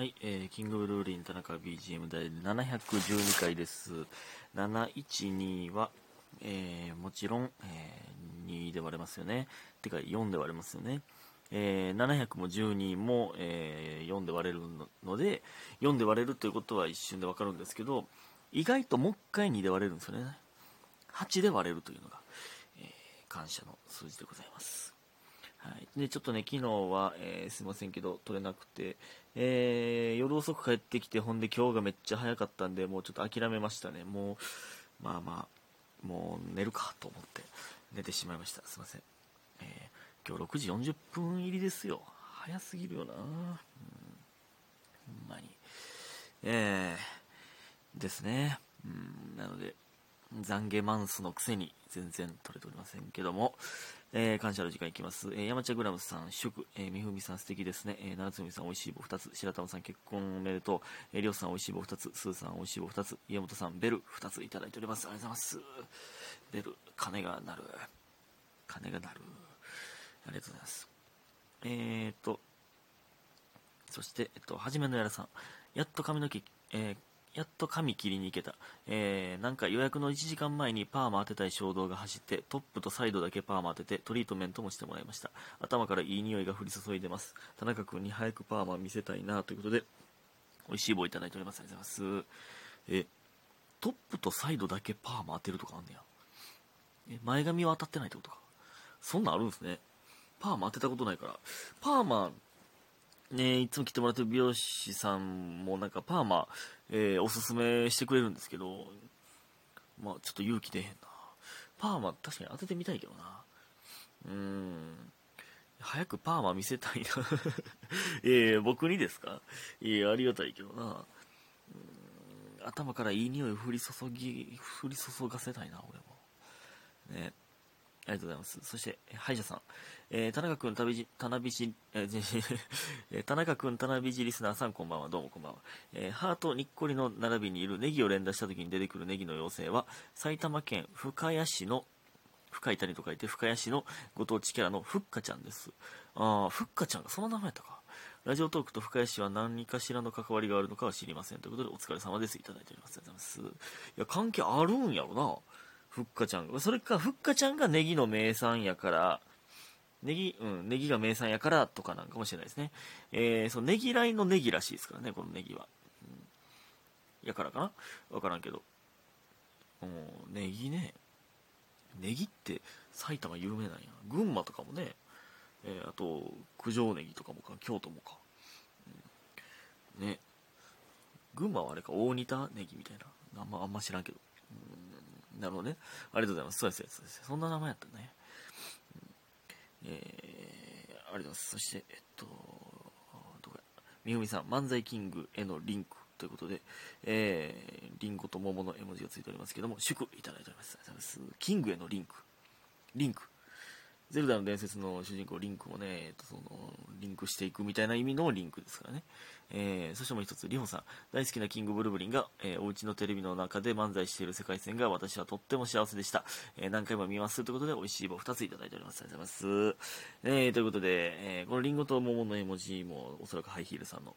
はい、えー、キングブルーリン田中 BGM 第712回です。712は、えー、もちろん、えー、2で割れますよね。てか4で割れますよね。えー、700も12も、えー、4で割れるので、4で割れるということは一瞬でわかるんですけど、意外ともう一回2で割れるんですよね。8で割れるというのが、えー、感謝の数字でございます。はい、でちょっとね、昨日は、えーすいませんけど、取れなくて、えー夜遅く帰ってきて、ほんで今日がめっちゃ早かったんで、もうちょっと諦めましたね。もう、まあまあ、もう寝るかと思って寝てしまいました。すいません。えー今日6時40分入りですよ。早すぎるよな。うん、ほんまに。えー、ですね。うん、なので、懺悔マンスのくせに全然取れておりませんけども、えー感謝の時間いきます。えー山茶グラムさん、祝、えーみふみさん素敵ですね。えー、七つみさん、美味しい棒2つ。白玉さん、結婚おめでとう。えーりょうさん、美味しい棒2つ。スーさん、美味しい棒2つ。家元さん、ベル2ついただいております。ありがとうございます。ベル、金が鳴る。金が鳴る。ありがとうございます。えーと、そして、えっと、はじめのやらさん。やっと髪の毛、えーやっと髪切りに行けた。えーなんか予約の1時間前にパーマ当てたい衝動が走って、トップとサイドだけパーマ当てて、トリートメントもしてもらいました。頭からいい匂いが降り注いでます。田中君に早くパーマ見せたいなということで、美味しい棒いただいております。ありがとうございます。え、トップとサイドだけパーマ当てるとかあんねや。え、前髪は当たってないってことか。そんなんあるんですね。パーマ当てたことないから。パーマ、ねいつも来てもらってる美容師さんもなんかパーマ、えーおすすめしてくれるんですけど、まあちょっと勇気出へんな。パーマ確かに当ててみたいけどな。うーん。早くパーマ見せたいな。えー、僕にですか？いや、ありがたいけどな。頭からいい匂い降り注ぎ、降り注がせたいな、俺も。ね。ありがとうございます。そして、歯医者さん。えー田中くん、旅じ、田辺じ、え えー田中くん、田辺じリスナーさん、こんばんは。どうもこんばんは。えーハートにっこりの並びにいるネギを連打した時に出てくるネギの妖精は、埼玉県深谷市の、深い谷と書いて深谷市のご当地キャラのふっかちゃんです。ああ、ふっかちゃんがその名前やったか。ラジオトークと深谷市は何かしらの関わりがあるのかは知りません。ということで、お疲れ様です。いただいております。ありがとうございます。いや、関係あるんやろな。ふっかちゃんが。それか、ふっかちゃんがネギの名産やから、ネギ、うん、ネギが名産やからとかなんかもしれないですね。えー、そのネギラインのネギらしいですからね、このネギは。うん、やからかな？わからんけど。うん、ネギね。ネギって埼玉有名なんや。群馬とかもね。えー、あと、九条ネギとかもか、京都もか。うん、ね。群馬はあれか、大仁田ネギみたいな。あんま、あんま知らんけど。うん、なるほどね。ありがとうございます。そうです、そうです。そんな名前やったね。えー、ありがとうございます。そして、えっと、どこや、みぐみさん、漫才キングへのリンクということで、えー、リンゴと桃の絵文字がついておりますけども、祝いただいており。ます。キングへのリンク。リンク。ゼルダの伝説の主人公リンクをね、えっと、その、リンクしていくみたいな意味のリンクですからね。えー、そしてもう一つ、リホさん。大好きなキングブルブリンが、えーお家のテレビの中で漫才している世界線が私はとっても幸せでした。えー何回も見ますということで、美味しい棒2ついただいております。ありがとうございます。えーということで、えーこのリンゴと桃の絵文字も、おそらくハイヒールさんの、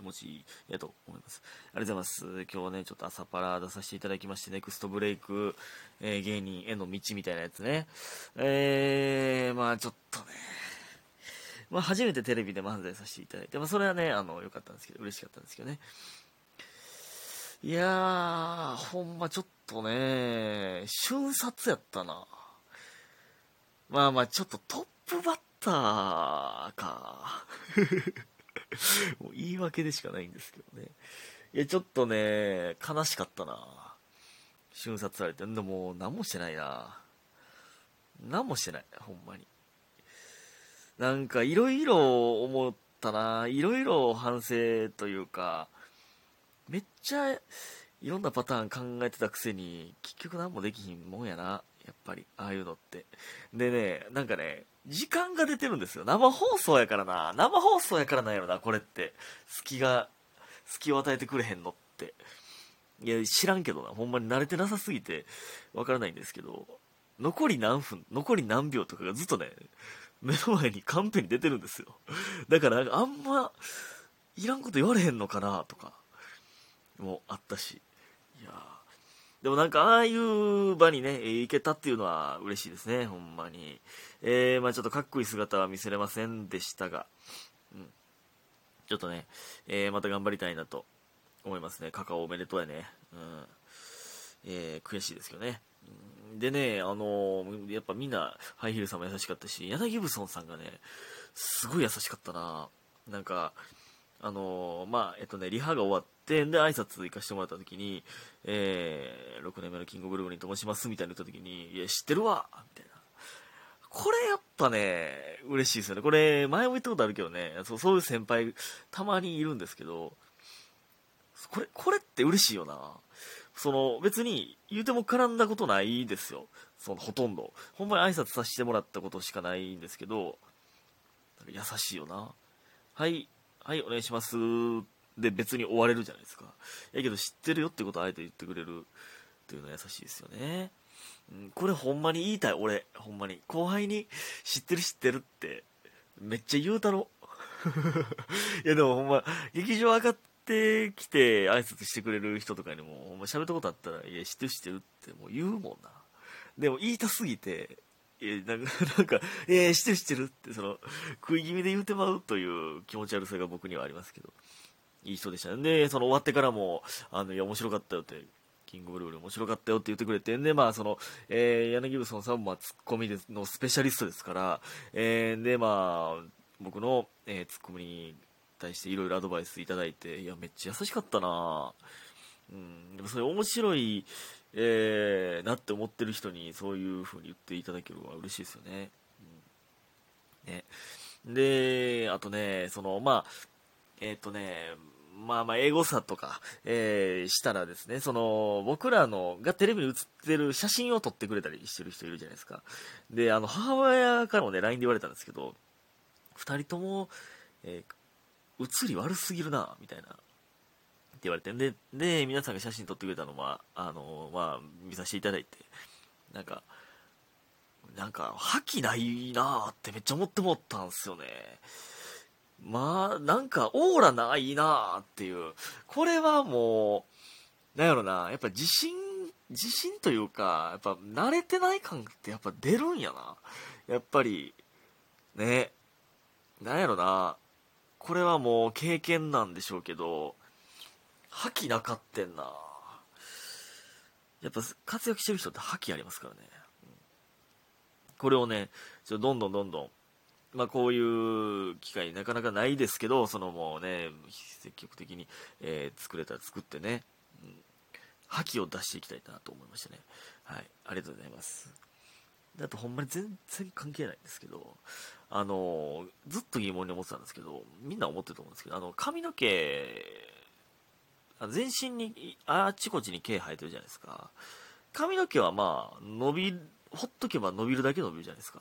うん絵文字やと思います。ありがとうございます。今日はね、ちょっと朝パラ出させていただきまして、ネクストブレイク、えー芸人への道みたいなやつね。えー、まあちょっとね、まあ初めてテレビで漫才させていただいて、まあそれはね、あの、良かったんですけど、嬉しかったんですけどね。いやー、ほんまちょっとね、瞬殺やったな。まあまあちょっとトップバッターか。もう言い訳でしかないんですけどね。いや、ちょっとね、悲しかったな。瞬殺されて。でも、何もしてないな。何もしてない、ほんまに。なんか、いろいろ思ったな。いろいろ反省というか、めっちゃ、いろんなパターン考えてたくせに、結局何もできひんもんやな。やっぱり、ああいうのって。でね、なんかね、時間が出てるんですよ。生放送やからな。生放送やからなんやろな、これって。隙が、隙を与えてくれへんのって。いや、知らんけどな。ほんまに慣れてなさすぎて、わからないんですけど、残り何分、残り何秒とかがずっとね、目の前にカンペに出てるんですよ。だから、あんま、いらんこと言われへんのかなとかもあったしいやーでもなんかああいう場にね行けたっていうのは嬉しいですねほんまに。えー、まあちょっとかっこいい姿は見せれませんでしたが、うん、ちょっとね、えー、また頑張りたいなと思いますね。カカオおめでとうやね。うん。えー、悔しいですけどね、でね、あのー、やっぱみんな、ハイヒールさんも優しかったし、柳ブソンさんがね、すごい優しかったな。なんか、あのー、まあ、えっとね、リハが終わって、で、挨拶行かせてもらった時に、えー、6年目のキングブルーリンと申しますみたいな言った時に、いや、知ってるわみたいな。これやっぱね、嬉しいですよね。これ、前も言ったことあるけどね、そうそういう先輩、たまにいるんですけど、これ、これって嬉しいよな。その、別に、言うても絡んだことないですよ。その、ほとんど。ほんまに挨拶させてもらったことしかないんですけど、優しいよな。はい、はい、お願いします。で、別に終われるじゃないですか。やけど、知ってるよってことをあえて言ってくれるっていうのは優しいですよね。うん、これほんまに言いたい、俺。ほんまに。後輩に、知ってる知ってるって、めっちゃ言うたろ。いやでもほんま、劇場上がってきて挨拶してくれる人とかにも、ほんま喋ったことあったら、いや、知ってる知ってるってもう言うもんな。でも言いたすぎて、えなんか、なんか、えー、知ってる知ってるって、その、食い気味で言うてまうという気持ち悪さが僕にはありますけど、いい人でしたね。で、その終わってからも、あの、いや、面白かったよって、キングブルール面白かったよって言ってくれて、で、まあ、その、えー、柳ブソンさんも、まあ、ツッコミのスペシャリストですから、えー、で、まあ、僕の、えー、ツッコミに対していろいろアドバイスいただいて、いや、めっちゃ優しかったなうん、でもそれ面白い、えー、なって思ってる人にそういう風に言っていただけるのは嬉しいですよね。うん、ねで、あとね、その、まあ、えっ、ー、とね、まあまあ、英語差とか、えー、したらですね、その、僕らの、がテレビに映ってる写真を撮ってくれたりしてる人いるじゃないですか。で、あの、母親からもね、LINE で言われたんですけど、二人とも、えー、映り悪すぎるな、みたいなって言われて、で、で、皆さんが写真撮ってくれたのは、あの、まあ、見させていただいて、なんか、なんか、覇気ないなーってめっちゃ思ってもったんすよね。まあ、なんか、オーラないなーっていう。これはもう、なんやろな、やっぱ自信、自信というか、やっぱ慣れてない感ってやっぱ出るんやな。やっぱり、ね、なんやろな、これはもう経験なんでしょうけど、覇気なかってんな。やっぱ活躍してる人って覇気ありますからね、これをねちょどんどんどんどんまあこういう機会なかなかないですけどそのもうね積極的に、えー、作れたら作ってね、うん、覇気を出していきたいなと思いましたね。はいありがとうございます。あとほんまに全然関係ないんですけどあのずっと疑問に思ってたんですけどみんな思ってると思うんですけどあの髪の毛全身にあちこちに毛生えてるじゃないですか。髪の毛はまあ伸びほっとけば伸びるだけ伸びるじゃないですか。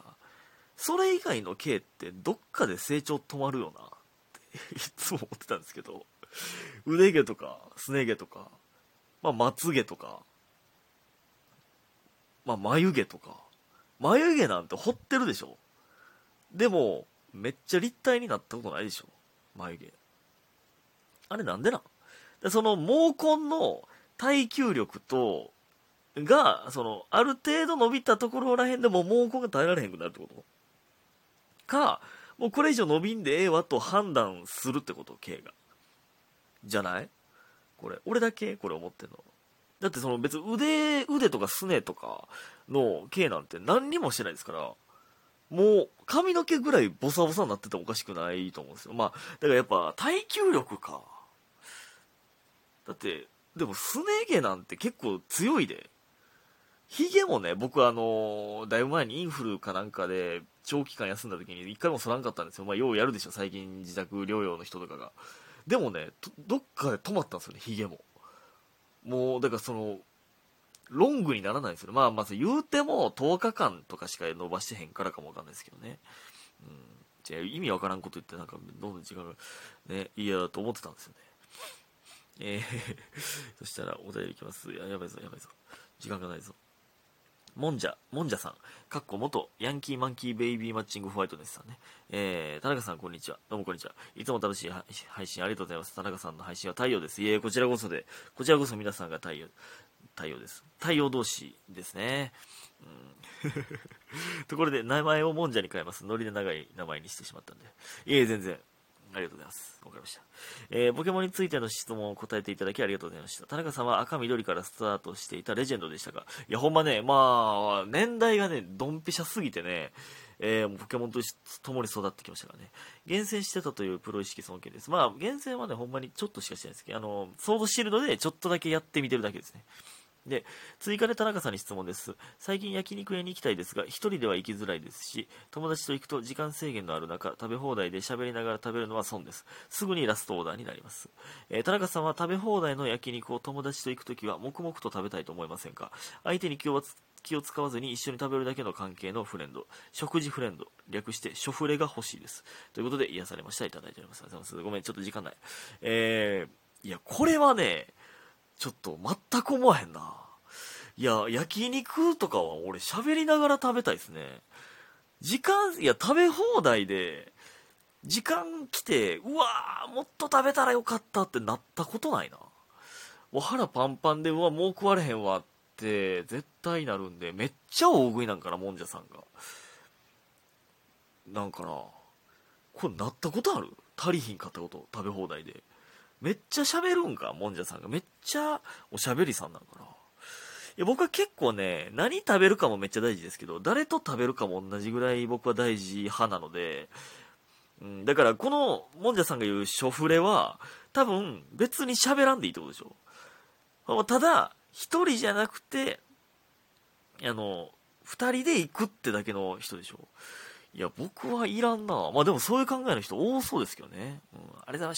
それ以外の毛ってどっかで成長止まるよなって いつも思ってたんですけど。腕毛とかすね毛とかまあまつ毛とかまあ眉毛とか。眉毛なんて掘ってるでしょ。でもめっちゃ立体になったことないでしょ。眉毛。あれなんでなでその毛根の耐久力と、が、その、ある程度伸びたところらへんでも毛根が耐えられへんくなるってこと？か、もうこれ以上伸びんでええわと判断するってこと、K が。じゃない？これ。俺だけ？これ思ってんの？だってその別に腕、腕とかすねとかの K なんて何にもしてないですから、もう髪の毛ぐらいボサボサになっててもおかしくないと思うんですよ。まあ、だからやっぱ耐久力か。だって、でもすね毛なんて結構強いで。ヒゲもね、僕あの、だいぶ前にインフルかなんかで長期間休んだ時に一回も剃らんかったんですよ。まあ、ようやるでしょ、最近自宅療養の人とかが。でもね、どっかで止まったんですよね、ヒゲも。もう、だからその、ロングにならないんですよ。まあまあ、言うても10日間とかしか伸ばしてへんからかもわかんないですけどね。うん。じゃ意味わからんこと言ってなんかどんどん時間がね、嫌だと思ってたんですよね。えー そしたらお便りいきます。ややばいぞ、やばいぞ。時間がないぞ。もんじゃ、もんじゃさん、かっこ元ヤンキーマンキーベイビーマッチングホワイトですさんね。えー、田中さんこんにちは。どうもこんにちは。いつも楽しい配信ありがとうございます。田中さんの配信は太陽です。いえ、こちらこそで、こちらこそ皆さんが太陽、太陽です。太陽同士ですね。うん、ところで、名前をもんじゃに変えます。ノリで長い名前にしてしまったんで。いえ、全然。ありがとうございます。わかりました。えー、ポケモンについての質問を答えていただきありがとうございました。田中さんは赤緑からスタートしていたレジェンドでしたが、いや、ほんまね、まあ、年代がね、ドンピシャすぎてね、えー、ポケモンと共に育ってきましたからね。厳選してたというプロ意識尊敬です。まあ、厳選はね、ほんまにちょっとしかしてないですけど、あの、ソードシールドでちょっとだけやってみてるだけですね。で、追加で田中さんに質問です。最近焼肉屋に行きたいですが、一人では行きづらいですし、友達と行くと時間制限のある中、食べ放題で喋りながら食べるのは損です。すぐにラストオーダーになります。えー、田中さんは食べ放題の焼肉を友達と行くときは黙々と食べたいと思いませんか？相手に気を気を使わずに一緒に食べるだけの関係のフレンド、食事フレンド、略してショフレが欲しいです。ということで癒されました。いただいております。ごめん、ちょっと時間ない。えー、いや、これはね、ちょっと全く思わへんな。いや、焼肉とかは俺喋りながら食べたいですね。時間、いや、食べ放題で、時間来て、うわー、もっと食べたらよかったってなったことないな。もう腹パンパンで、うわ、もう食われへんわって絶対なるんで、めっちゃ大食いなんかな、もんじゃさんが。なんかな、これなったことある？足りひんかったこと、食べ放題で。めっちゃ喋るんか、もんじゃさんが。めっちゃおしゃべりさんなんかな。いや僕は結構ね、何食べるかもめっちゃ大事ですけど、誰と食べるかも同じぐらい僕は大事派なので、うん、だからこのもんじゃさんが言うショフレは、多分別に喋らんでいいってことでしょ。ただ、一人じゃなくて、あの、二人で行くってだけの人でしょ。いや、僕はいらんな。まあでもそういう考えの人多そうですけどね。うん、ありがとうございました。